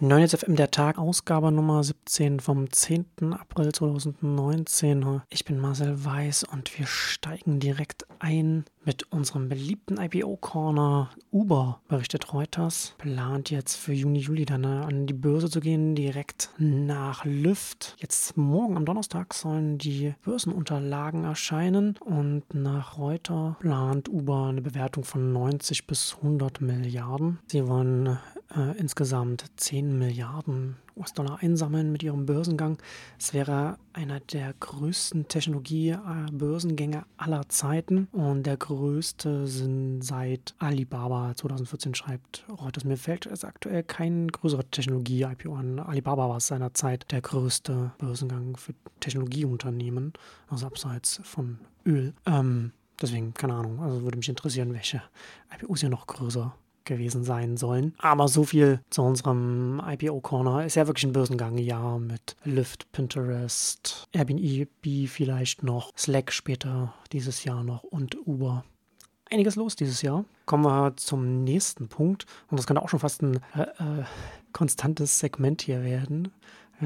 9 FM der Tag, Ausgabe Nummer 17 vom 10. April 2019. Ich bin Marcel Weiß und wir steigen direkt ein mit unserem beliebten IPO-Corner. Uber, berichtet Reuters, plant jetzt für Juni, Juli dann an die Börse zu gehen, direkt nach Lüft. Jetzt morgen am Donnerstag sollen die Börsenunterlagen erscheinen und nach Reuters plant Uber eine Bewertung von 90 bis 100 Milliarden. Sie wollen äh, insgesamt 10 Milliarden US-Dollar einsammeln mit ihrem Börsengang. Es wäre einer der größten Technologie-Börsengänge aller Zeiten und der größte sind seit Alibaba 2014 schreibt Reuters. Mir fällt es aktuell kein größerer Technologie-IPO an. Alibaba war seinerzeit der größte Börsengang für Technologieunternehmen, also abseits von Öl. Ähm, deswegen, keine Ahnung, also würde mich interessieren, welche IPOs hier noch größer gewesen sein sollen. Aber so viel zu unserem IPO-Corner. Ist ja wirklich ein Börsengang, ja, mit Lyft, Pinterest, Airbnb vielleicht noch, Slack später dieses Jahr noch und Uber. Einiges los dieses Jahr. Kommen wir zum nächsten Punkt. Und das könnte auch schon fast ein äh, äh, konstantes Segment hier werden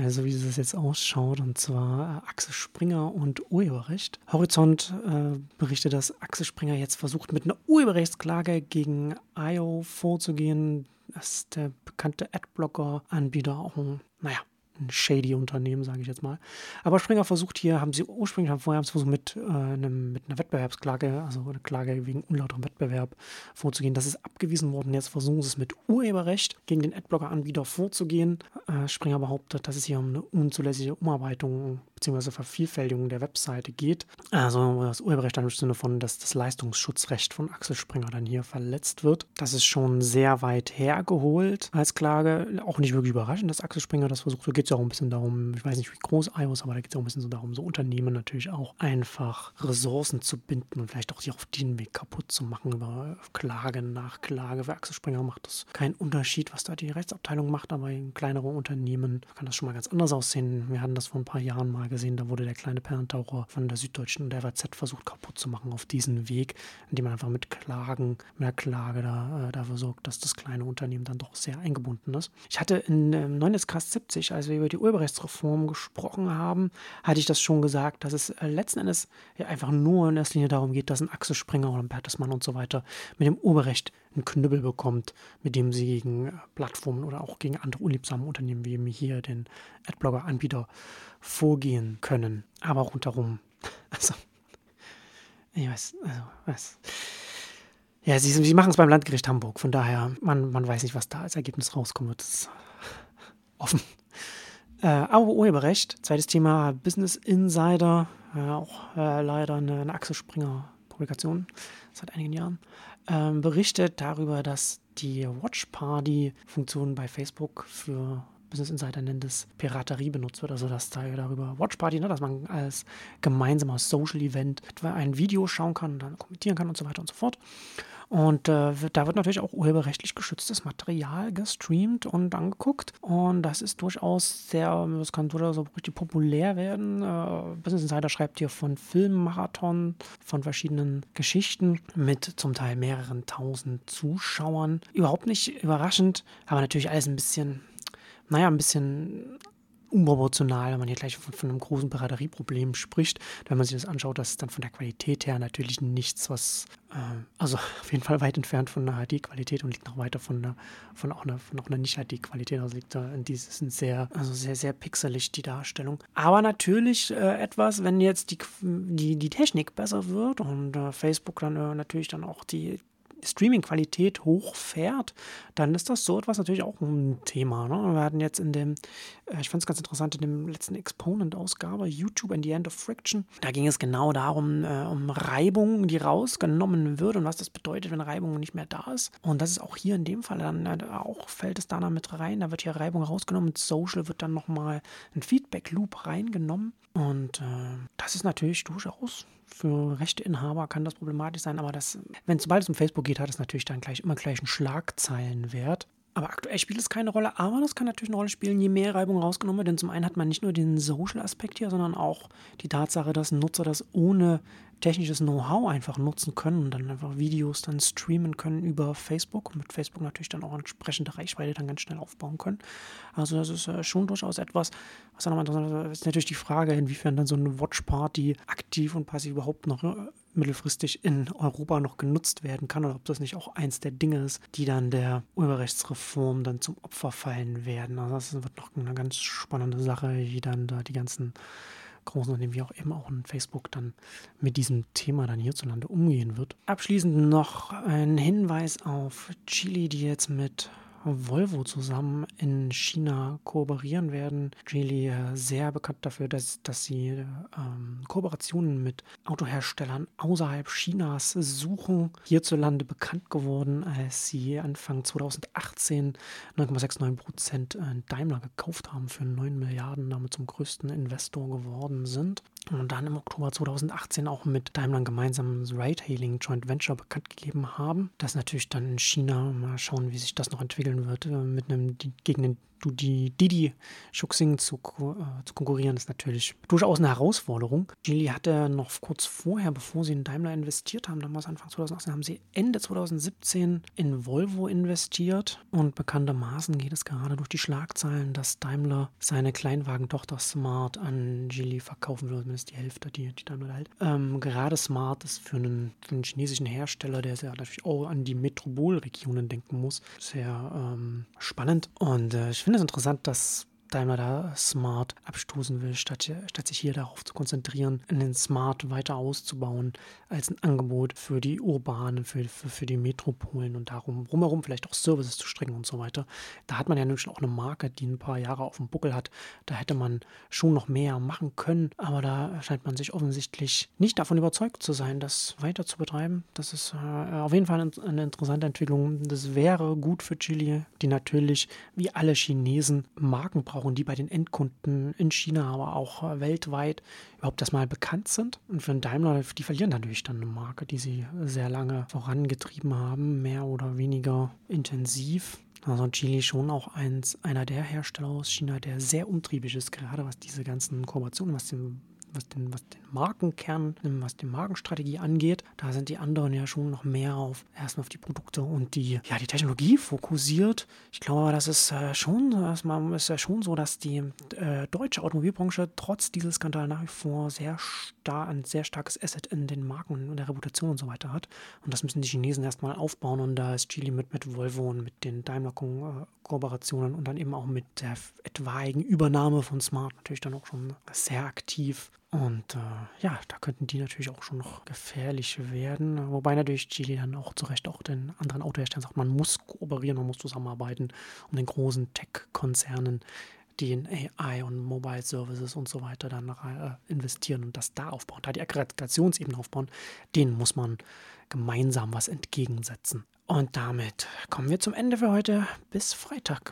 so wie es jetzt ausschaut, und zwar äh, Axel Springer und Urheberrecht. Horizont äh, berichtet, dass Axel Springer jetzt versucht, mit einer Urheberrechtsklage gegen IO vorzugehen. Das ist der bekannte Adblocker-Anbieter, auch naja, ein shady Unternehmen, sage ich jetzt mal. Aber Springer versucht hier, haben sie ursprünglich haben vorher haben sie versucht, mit, äh, einem, mit einer Wettbewerbsklage, also eine Klage wegen unlauterem Wettbewerb vorzugehen. Das ist abgewiesen worden. Jetzt versuchen sie es mit Urheberrecht gegen den Adblocker-Anbieter vorzugehen. Äh, Springer behauptet, dass es hier um eine unzulässige Umarbeitung bzw. Vervielfältigung der Webseite geht. Also das Urheberrecht im Sinne von, dass das Leistungsschutzrecht von Axel Springer dann hier verletzt wird. Das ist schon sehr weit hergeholt als Klage. Auch nicht wirklich überraschend, dass Axel Springer das versucht. Da geht auch ein bisschen darum, ich weiß nicht, wie groß iOS, aber da geht es auch ein bisschen so darum, so Unternehmen natürlich auch einfach Ressourcen zu binden und vielleicht auch die auf den Weg kaputt zu machen über Klage nach Klage. Für Axel Springer macht das keinen Unterschied, was da die Rechtsabteilung macht, aber in kleineren Unternehmen kann das schon mal ganz anders aussehen. Wir hatten das vor ein paar Jahren mal gesehen, da wurde der kleine Perlentaucher von der Süddeutschen und der FAZ versucht kaputt zu machen auf diesen Weg, indem man einfach mit Klagen, mit der Klage da, äh, dafür sorgt, dass das kleine Unternehmen dann doch sehr eingebunden ist. Ich hatte in ähm, 9 Cast 70, als wir über die Urheberrechtsreform gesprochen haben, hatte ich das schon gesagt, dass es äh, letzten Endes ja einfach nur in erster Linie darum geht, dass ein Axel Springer oder ein Bertelsmann und so weiter mit dem Urheberrecht einen Knüppel bekommt, mit dem sie gegen äh, Plattformen oder auch gegen andere unliebsame Unternehmen wie hier den Adblogger-Anbieter vorgehen können. Aber rundherum. Also, ich weiß, also, was. Ja, sie, sie machen es beim Landgericht Hamburg, von daher, man, man weiß nicht, was da als Ergebnis rauskommt. Das ist offen. Äh, aber Urheberrecht, zweites Thema Business Insider, äh, auch äh, leider eine, eine Axel Springer Publikation seit einigen Jahren, ähm, berichtet darüber, dass die Watch Party Funktion bei Facebook für Business Insider nennt es Piraterie benutzt wird, also dass da darüber Watch Party, ne, dass man als gemeinsamer Social Event etwa ein Video schauen kann und dann kommentieren kann und so weiter und so fort. Und äh, da wird natürlich auch urheberrechtlich geschütztes Material gestreamt und angeguckt. Und das ist durchaus sehr, das kann durchaus so richtig populär werden. Äh, Business Insider schreibt hier von Filmmarathon, von verschiedenen Geschichten mit zum Teil mehreren tausend Zuschauern. Überhaupt nicht überraschend, aber natürlich alles ein bisschen naja, ein bisschen unproportional, wenn man hier gleich von, von, einem großen Piraterieproblem spricht. Wenn man sich das anschaut, das ist dann von der Qualität her natürlich nichts, was, äh, also auf jeden Fall weit entfernt von einer HD-Qualität und liegt noch weiter von einer, von auch einer, einer Nicht-HD-Qualität. Also liegt da in dieses sehr, also sehr, sehr pixelig die Darstellung. Aber natürlich äh, etwas, wenn jetzt die, die, die Technik besser wird und äh, Facebook dann äh, natürlich dann auch die Streaming-Qualität hochfährt, dann ist das so etwas natürlich auch ein Thema. Ne? Wir hatten jetzt in dem, ich fand es ganz interessant, in dem letzten Exponent-Ausgabe, YouTube and the End of Friction, da ging es genau darum, äh, um Reibung, die rausgenommen wird und was das bedeutet, wenn Reibung nicht mehr da ist. Und das ist auch hier in dem Fall dann äh, auch, fällt es da mit rein, da wird hier Reibung rausgenommen, Social wird dann nochmal ein Feedback-Loop reingenommen. Und äh, das ist natürlich durchaus für Rechteinhaber kann das problematisch sein, aber das, wenn sobald es um Facebook geht, hat es natürlich dann gleich immer gleich einen Schlagzeilenwert. Aber aktuell spielt es keine Rolle, aber das kann natürlich eine Rolle spielen, je mehr Reibung rausgenommen wird. Denn zum einen hat man nicht nur den Social-Aspekt hier, sondern auch die Tatsache, dass ein Nutzer das ohne technisches Know-how einfach nutzen können und dann einfach Videos dann streamen können über Facebook und mit Facebook natürlich dann auch entsprechende Reichweite dann ganz schnell aufbauen können. Also das ist äh, schon durchaus etwas, was dann nochmal interessant ist. ist natürlich die Frage, inwiefern dann so eine Watch-Party aktiv und passiv überhaupt noch äh, mittelfristig in Europa noch genutzt werden kann oder ob das nicht auch eins der Dinge ist, die dann der Urheberrechtsreform dann zum Opfer fallen werden. Also das wird noch eine ganz spannende Sache, wie dann da die ganzen großen Unternehmen wie auch eben auch in Facebook dann mit diesem Thema dann hierzulande umgehen wird. Abschließend noch ein Hinweis auf Chile, die jetzt mit Volvo zusammen in China kooperieren werden. Geely äh, sehr bekannt dafür, dass, dass sie ähm, Kooperationen mit Autoherstellern außerhalb Chinas suchen. Hierzulande bekannt geworden, als sie Anfang 2018 9,69 Prozent Daimler gekauft haben für 9 Milliarden, damit zum größten Investor geworden sind. Und dann im Oktober 2018 auch mit Daimler gemeinsam das Ride-Hailing Joint Venture bekannt gegeben haben. Das natürlich dann in China mal schauen, wie sich das noch entwickeln wird, äh, mit einem gegen den du die Didi Schuxing zu, äh, zu konkurrieren, ist natürlich durchaus eine Herausforderung. Geely hatte noch kurz vorher, bevor sie in Daimler investiert haben, damals Anfang 2018, haben sie Ende 2017 in Volvo investiert und bekanntermaßen geht es gerade durch die Schlagzeilen, dass Daimler seine Kleinwagentochter Smart an Geely verkaufen will, zumindest die Hälfte, die, die Daimler hält. Ähm, gerade Smart ist für einen, für einen, chinesischen Hersteller, der sehr natürlich auch an die Metropolregionen denken muss, sehr ähm, spannend und äh, ich finde finde es interessant, dass Daimler da smart abstoßen will, statt, statt sich hier darauf zu konzentrieren, den Smart weiter auszubauen als ein Angebot für die Urbanen, für, für, für die Metropolen und darum drumherum vielleicht auch Services zu stricken und so weiter. Da hat man ja nun schon auch eine Marke, die ein paar Jahre auf dem Buckel hat. Da hätte man schon noch mehr machen können, aber da scheint man sich offensichtlich nicht davon überzeugt zu sein, das weiter zu betreiben. Das ist äh, auf jeden Fall eine interessante Entwicklung. Das wäre gut für Chile, die natürlich wie alle Chinesen Marken brauchen brauchen, die bei den Endkunden in China, aber auch äh, weltweit überhaupt erstmal bekannt sind. Und für einen Daimler, die verlieren natürlich dann eine Marke, die sie sehr lange vorangetrieben haben, mehr oder weniger intensiv. Also Chili schon auch eins, einer der Hersteller aus China, der sehr umtriebig ist, gerade was diese ganzen Kooperationen, was den was den, was den Markenkern, was die Markenstrategie angeht. Da sind die anderen ja schon noch mehr auf erstmal auf die Produkte und die, ja, die Technologie fokussiert. Ich glaube, das ist äh, schon, das ist schon so, dass die äh, deutsche Automobilbranche trotz dieses Skandal nach wie vor sehr star ein sehr starkes Asset in den Marken und der Reputation und so weiter hat. Und das müssen die Chinesen erstmal aufbauen und da ist Chile mit, mit Volvo und mit den Daimler-Kooperationen und dann eben auch mit der etwaigen Übernahme von Smart natürlich dann auch schon sehr aktiv und äh, ja, da könnten die natürlich auch schon noch gefährlich werden. Wobei natürlich Geely dann auch zu Recht auch den anderen Autoherstellern sagt, man muss kooperieren, man muss zusammenarbeiten, um den großen Tech-Konzernen, die in AI und Mobile Services und so weiter dann äh, investieren und das da aufbauen, da die Aggregationsebene aufbauen, denen muss man gemeinsam was entgegensetzen. Und damit kommen wir zum Ende für heute. Bis Freitag.